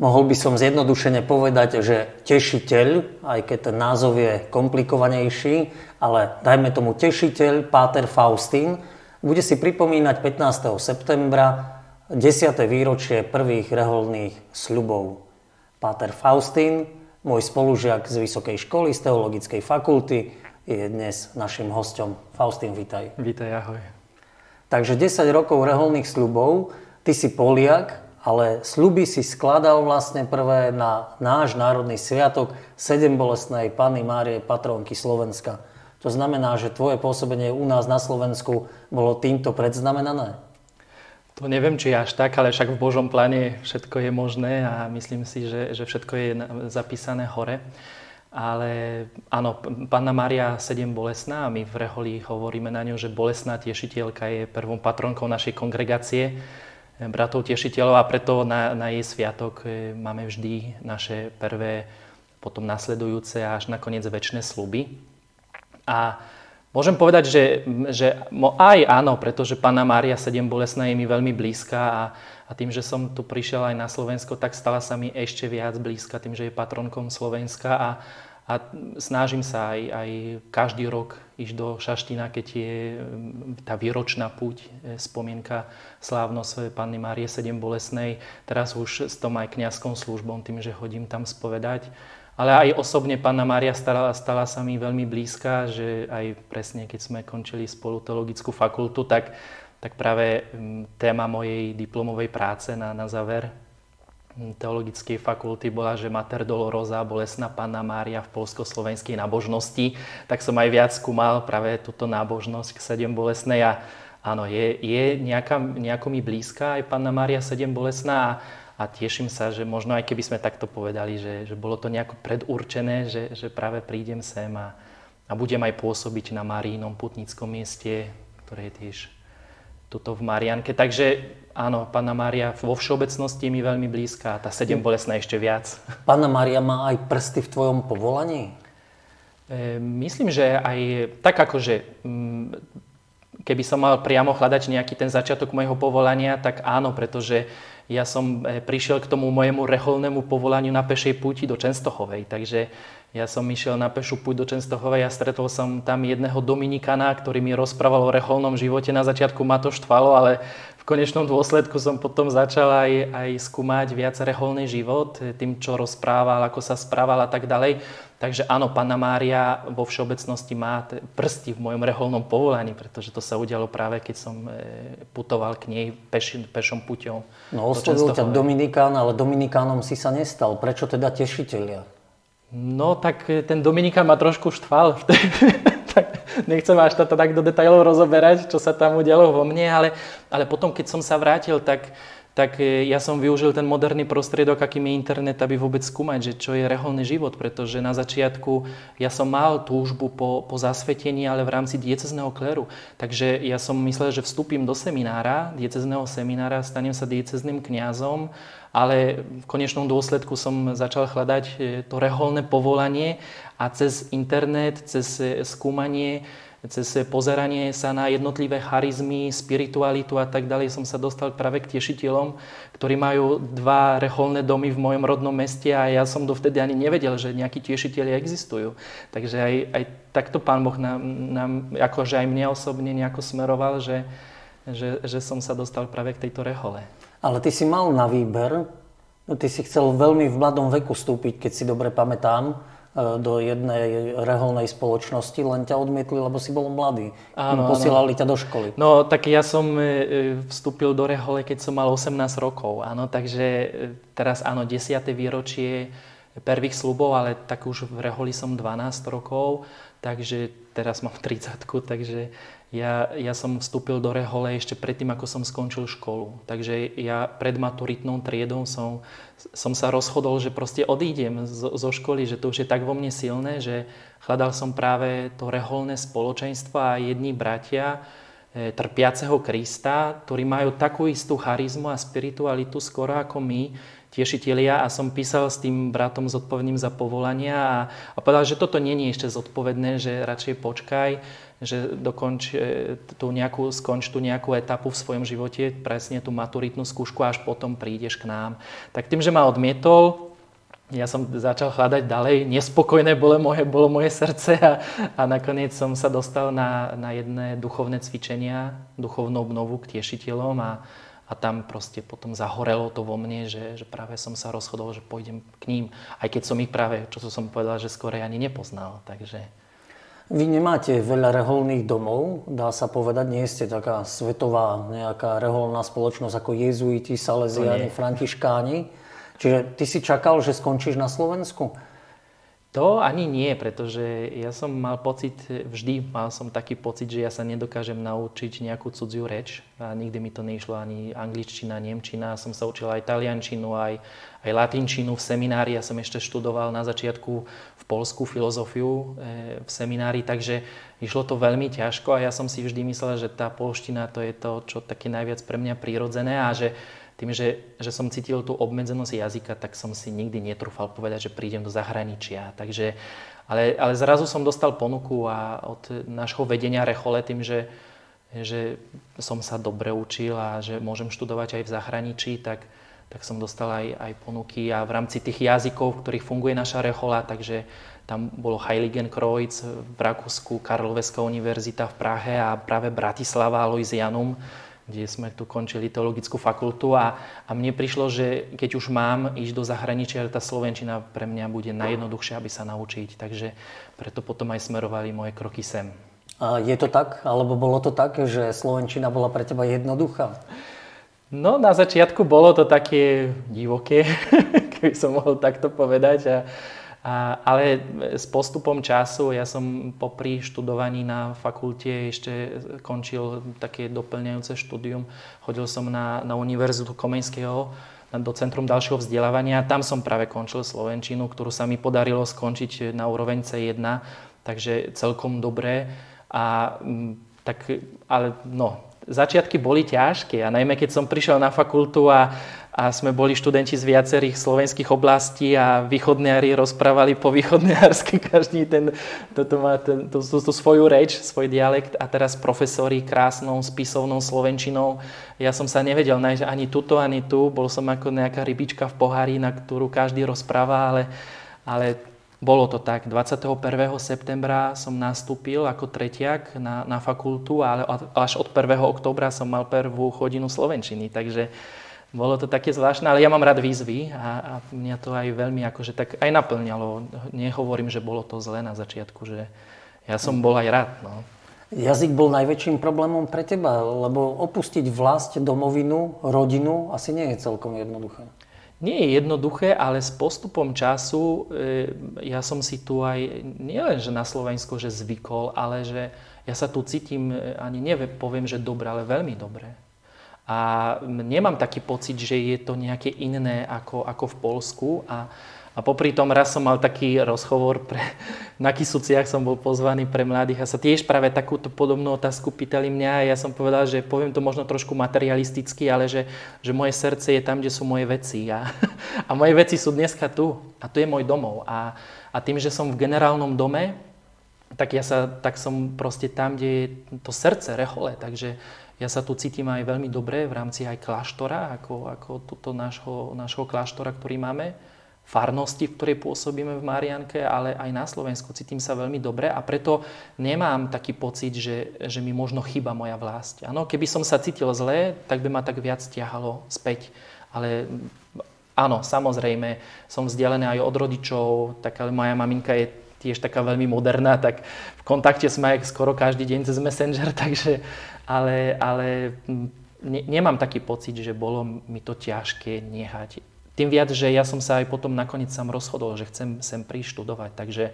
Mohol by som zjednodušene povedať, že tešiteľ, aj keď ten názov je komplikovanejší, ale dajme tomu tešiteľ, Páter Faustín, bude si pripomínať 15. septembra 10. výročie prvých reholných sľubov. Páter Faustín, môj spolužiak z Vysokej školy, z Teologickej fakulty, je dnes našim hostom. Faustín, vitaj. Vitaj, ahoj. Takže 10 rokov reholných sľubov, ty si Poliak, ale sluby si skladal vlastne prvé na náš národný sviatok sedem bolestnej Panny Márie, patrónky Slovenska. To znamená, že tvoje pôsobenie u nás na Slovensku bolo týmto predznamenané? To neviem, či až tak, ale však v Božom pláne všetko je možné a myslím si, že, že všetko je zapísané hore. Ale áno, Panna Mária sedem bolesná a my v Reholi hovoríme na ňu, že bolesná tešiteľka je prvou patronkou našej kongregácie bratov tešiteľov a preto na, na jej sviatok e, máme vždy naše prvé, potom nasledujúce a až nakoniec väčšie sluby. A môžem povedať, že, že aj áno, pretože Pána Mária 7 bolesná je mi veľmi blízka a, a tým, že som tu prišiel aj na Slovensko, tak stala sa mi ešte viac blízka tým, že je patronkom Slovenska a, a snažím sa aj, aj každý rok ísť do Šaština, keď je mm, tá výročná púť, e, spomienka slávnosť Panny Márie 7 Bolesnej. Teraz už s tom aj kňazskou službou, tým, že chodím tam spovedať. Ale aj osobne Panna Mária stala, stala sa mi veľmi blízka, že aj presne keď sme končili spolu teologickú fakultu, tak, tak práve mm, téma mojej diplomovej práce na, na záver teologickej fakulty bola, že Mater Dolorosa, bolesná Panna Mária v polsko-slovenskej nábožnosti, tak som aj viac skúmal práve túto nábožnosť k sedem bolesnej a áno, je, je nejaká, nejako mi blízka aj Panna Mária sedem bolesná a, a teším sa, že možno aj keby sme takto povedali, že, že bolo to nejako predurčené, že, že práve prídem sem a, a budem aj pôsobiť na Marínom putnickom mieste, ktoré je tiež tuto v Marianke. Takže áno, Panna Mária vo všeobecnosti je mi veľmi blízka, tá sedem bolesná ešte viac. Panna Mária má aj prsty v tvojom povolaní? E, myslím, že aj tak akože mm, keby som mal priamo hľadať nejaký ten začiatok môjho povolania, tak áno, pretože ja som e, prišiel k tomu mojemu reholnému povolaniu na pešej púti do Čenstochovej. Takže ja som išiel na pešu púť do Čenstochovej a stretol som tam jedného Dominikana, ktorý mi rozprával o reholnom živote. Na začiatku ma to štvalo, ale v konečnom dôsledku som potom začal aj, aj skúmať viac reholný život, tým, čo rozprával, ako sa správal a tak ďalej. Takže áno, Panna Mária vo všeobecnosti má prsty v mojom reholnom povolaní, pretože to sa udialo práve, keď som e, putoval k nej peš, pešom puťou. No oslovil ťa Dominikán, ale Dominikánom si sa nestal. Prečo teda tešiteľia? No tak e, ten Dominika ma trošku štval. tak nechcem až to tak do detailov rozoberať, čo sa tam udialo vo mne, ale, ale potom, keď som sa vrátil, tak, tak e, ja som využil ten moderný prostriedok, akým je internet, aby vôbec skúmať, že čo je reholný život, pretože na začiatku ja som mal túžbu po, po zasvetení, ale v rámci diecezného kléru. Takže ja som myslel, že vstúpim do seminára, diecezného seminára, stanem sa diecezným kňazom ale v konečnom dôsledku som začal hľadať e, to reholné povolanie a cez internet, cez e, skúmanie, cez pozeranie sa na jednotlivé charizmy, spiritualitu a tak ďalej som sa dostal práve k tešiteľom, ktorí majú dva reholné domy v mojom rodnom meste a ja som dovtedy ani nevedel, že nejakí tešiteľi existujú. Takže aj, aj takto Pán Boh nám, nám, akože aj mne osobne nejako smeroval, že, že, že som sa dostal práve k tejto rehole. Ale ty si mal na výber, no ty si chcel veľmi v mladom veku vstúpiť, keď si dobre pamätám, do jednej reholnej spoločnosti, len ťa odmietli, lebo si bol mladý. Áno, Posielali áno. ťa do školy. No, tak ja som e, e, vstúpil do rehole, keď som mal 18 rokov. Áno, takže teraz áno, 10. výročie prvých slubov, ale tak už v reholi som 12 rokov, takže teraz mám 30, takže ja, ja som vstúpil do rehole ešte predtým, ako som skončil školu. Takže ja pred maturitnou triedou som, som sa rozhodol, že proste odídem zo, zo školy, že to už je tak vo mne silné, že hľadal som práve to reholné spoločenstvo a jedni bratia e, trpiaceho Krista, ktorí majú takú istú charizmu a spiritualitu skoro ako my, tiešitelia a som písal s tým bratom zodpovedným za povolania a, a povedal, že toto je ešte zodpovedné, že radšej počkaj, že dokonč e, tú nejakú, skonč tú nejakú etapu v svojom živote, presne tú maturitnú skúšku až potom prídeš k nám. Tak tým, že ma odmietol, ja som začal hľadať ďalej, nespokojné bolo moje, bolo moje srdce a, a nakoniec som sa dostal na, na jedné duchovné cvičenia, duchovnú obnovu k tiešiteľom a, a tam proste potom zahorelo to vo mne, že, že práve som sa rozhodol, že pôjdem k ním, aj keď som ich práve, čo som povedal, že skôr ani nepoznal. Takže... Vy nemáte veľa reholných domov, dá sa povedať, nie ste taká svetová nejaká reholná spoločnosť ako jezuiti, saleziani, františkáni. Čiže ty si čakal, že skončíš na Slovensku? To ani nie, pretože ja som mal pocit, vždy mal som taký pocit, že ja sa nedokážem naučiť nejakú cudziu reč. A nikdy mi to nešlo ani angličtina, nemčina. Som sa učil aj taliančinu, aj, aj latinčinu v seminári. Ja som ešte študoval na začiatku v Polsku filozofiu e, v seminári, takže išlo to veľmi ťažko a ja som si vždy myslel, že tá polština to je to, čo také najviac pre mňa prírodzené a že tým, že, že som cítil tú obmedzenosť jazyka, tak som si nikdy netrúfal povedať, že prídem do zahraničia. Takže, ale, ale zrazu som dostal ponuku a od nášho vedenia Rechole tým, že, že som sa dobre učil a že môžem študovať aj v zahraničí, tak, tak som dostal aj, aj ponuky a v rámci tých jazykov, v ktorých funguje naša Rechola, takže tam bolo Heiligenkreuz v Rakúsku, Karloveská univerzita v Prahe a práve Bratislava, Aloisianum, kde sme tu končili teologickú fakultu a, a mne prišlo, že keď už mám ísť do zahraničia, tá Slovenčina pre mňa bude najjednoduchšia, aby sa naučiť. Takže preto potom aj smerovali moje kroky sem. A je to tak? Alebo bolo to tak, že Slovenčina bola pre teba jednoduchá? No, na začiatku bolo to také divoké, keby som mohol takto povedať. A, a, ale s postupom času, ja som popri študovaní na fakulte ešte končil také doplňajúce štúdium. Chodil som na, na Univerzitu Komenského do Centrum ďalšieho vzdelávania. Tam som práve končil Slovenčinu, ktorú sa mi podarilo skončiť na úroveň C1, takže celkom dobré. A, tak, ale no, začiatky boli ťažké a najmä keď som prišiel na fakultu a a sme boli študenti z viacerých slovenských oblastí a východniari rozprávali po východniarsky, každý ten, toto má ten, tú, tú, tú svoju reč, svoj dialekt a teraz profesori krásnou spisovnou slovenčinou. Ja som sa nevedel nájsť ani tuto, ani tu, bol som ako nejaká rybička v pohári, na ktorú každý rozpráva, ale, ale bolo to tak. 21. septembra som nastúpil ako tretiak na, na fakultu, ale až od 1. oktobra som mal prvú chodinu slovenčiny, takže bolo to také zvláštne, ale ja mám rád výzvy a, a mňa to aj veľmi akože tak aj naplňalo. Nehovorím, že bolo to zlé na začiatku, že ja som bol aj rád. No. Jazyk bol najväčším problémom pre teba, lebo opustiť vlast, domovinu, rodinu asi nie je celkom jednoduché. Nie je jednoduché, ale s postupom času e, ja som si tu aj, nielen že na Slovensku, že zvykol, ale že ja sa tu cítim, e, ani nepoviem, že dobre, ale veľmi dobre. A nemám taký pocit, že je to nejaké iné ako, ako v Polsku. A, a popri tom raz som mal taký rozhovor pre, na Kisuciach, som bol pozvaný pre mladých a sa tiež práve takúto podobnú otázku pýtali mňa a ja som povedal, že poviem to možno trošku materialisticky, ale že, že moje srdce je tam, kde sú moje veci a, a moje veci sú dneska tu a tu je môj domov. A, a tým, že som v generálnom dome, tak ja sa, tak som proste tam, kde je to srdce rechole, takže ja sa tu cítim aj veľmi dobre v rámci aj kláštora, ako, ako tuto nášho, nášho kláštora, ktorý máme, farnosti, v ktorej pôsobíme v Marianke, ale aj na Slovensku cítim sa veľmi dobre a preto nemám taký pocit, že, že mi možno chyba moja vlast. Áno, keby som sa cítil zle, tak by ma tak viac ťahalo späť. Ale áno, samozrejme, som vzdialený aj od rodičov, tak ale moja maminka je tiež taká veľmi moderná, tak v kontakte sme aj skoro každý deň cez Messenger, takže ale, ale ne, nemám taký pocit, že bolo mi to ťažké nehať. Tým viac, že ja som sa aj potom nakoniec sám rozhodol, že chcem sem prísť študovať, takže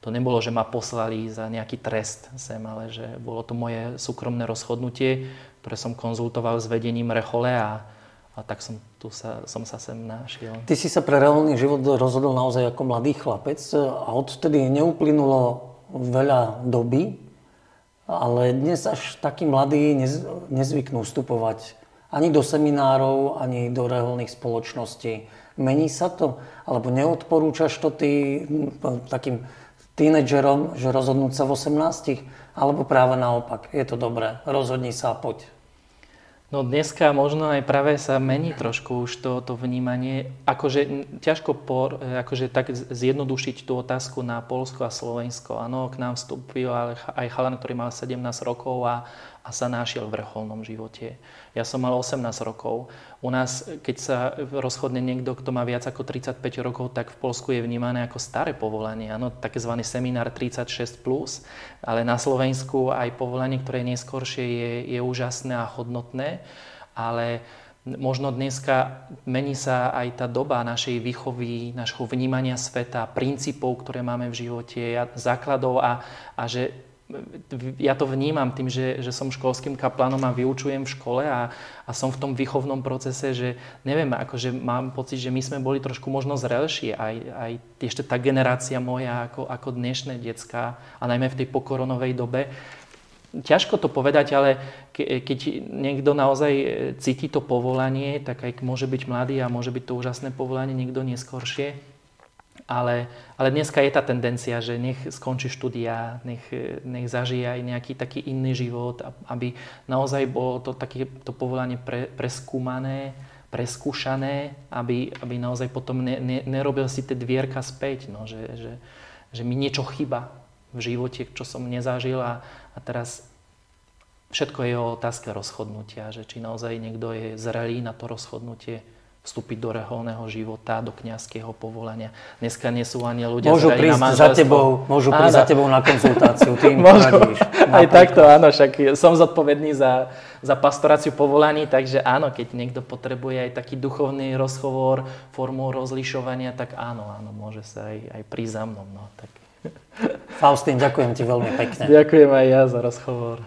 to nebolo, že ma poslali za nejaký trest sem, ale že bolo to moje súkromné rozhodnutie, ktoré som konzultoval s vedením Rechole a, a tak som, tu sa, som sa sem našiel. Ty si sa pre reálny život rozhodol naozaj ako mladý chlapec a odtedy neuplynulo veľa doby, ale dnes až takí mladí nez, nezvyknú vstupovať ani do seminárov, ani do reholných spoločností. Mení sa to? Alebo neodporúčaš to ty takým tínedžerom, že rozhodnúť sa v 18, alebo práve naopak, je to dobré, rozhodni sa a poď. No dneska možno aj práve sa mení trošku už to, to vnímanie. Akože ťažko por, akože tak zjednodušiť tú otázku na Polsko a Slovensko. Áno, k nám vstúpil aj chalan, ktorý mal 17 rokov a, a sa našiel v vrcholnom živote. Ja som mal 18 rokov. U nás, keď sa rozchodne niekto, kto má viac ako 35 rokov, tak v Polsku je vnímané ako staré povolanie. Áno, takzvaný seminár 36+, plus, ale na Slovensku aj povolanie, ktoré je neskôršie, je, je úžasné a hodnotné. Ale možno dneska mení sa aj tá doba našej výchovy, našho vnímania sveta, princípov, ktoré máme v živote, základov a, a že ja to vnímam tým, že, že som školským kaplanom a vyučujem v škole a, a som v tom výchovnom procese, že neviem, akože mám pocit, že my sme boli trošku možno zrelšie, aj, aj ešte tá generácia moja ako, ako dnešné decka a najmä v tej pokoronovej dobe. Ťažko to povedať, ale ke, keď niekto naozaj cíti to povolanie, tak aj môže byť mladý a môže byť to úžasné povolanie, niekto neskôršie ale, ale dneska je tá tendencia, že nech skončí štúdia, nech, nech zažije aj nejaký taký iný život, aby naozaj bolo to také to povolanie pre, preskúmané, preskúšané, aby, aby naozaj potom ne, ne, nerobil si tie dvierka späť, no, že, že, že mi niečo chyba v živote, čo som nezažil a, a teraz všetko je o otázke rozchodnutia, že či naozaj niekto je zrelý na to rozchodnutie, vstúpiť do reholného života, do kňazského povolania. Dneska nie sú ani ľudia môžu prísť na za tebou, Môžu prísť áno. za tebou na konzultáciu, ty im môžu, poradíš. Aj takto, áno, však som zodpovedný za, za pastoráciu povolaní, takže áno, keď niekto potrebuje aj taký duchovný rozhovor, formu rozlišovania, tak áno, áno, môže sa aj, aj prísť za mnou. No, tak. Faustín, ďakujem ti veľmi pekne. Ďakujem aj ja za rozhovor.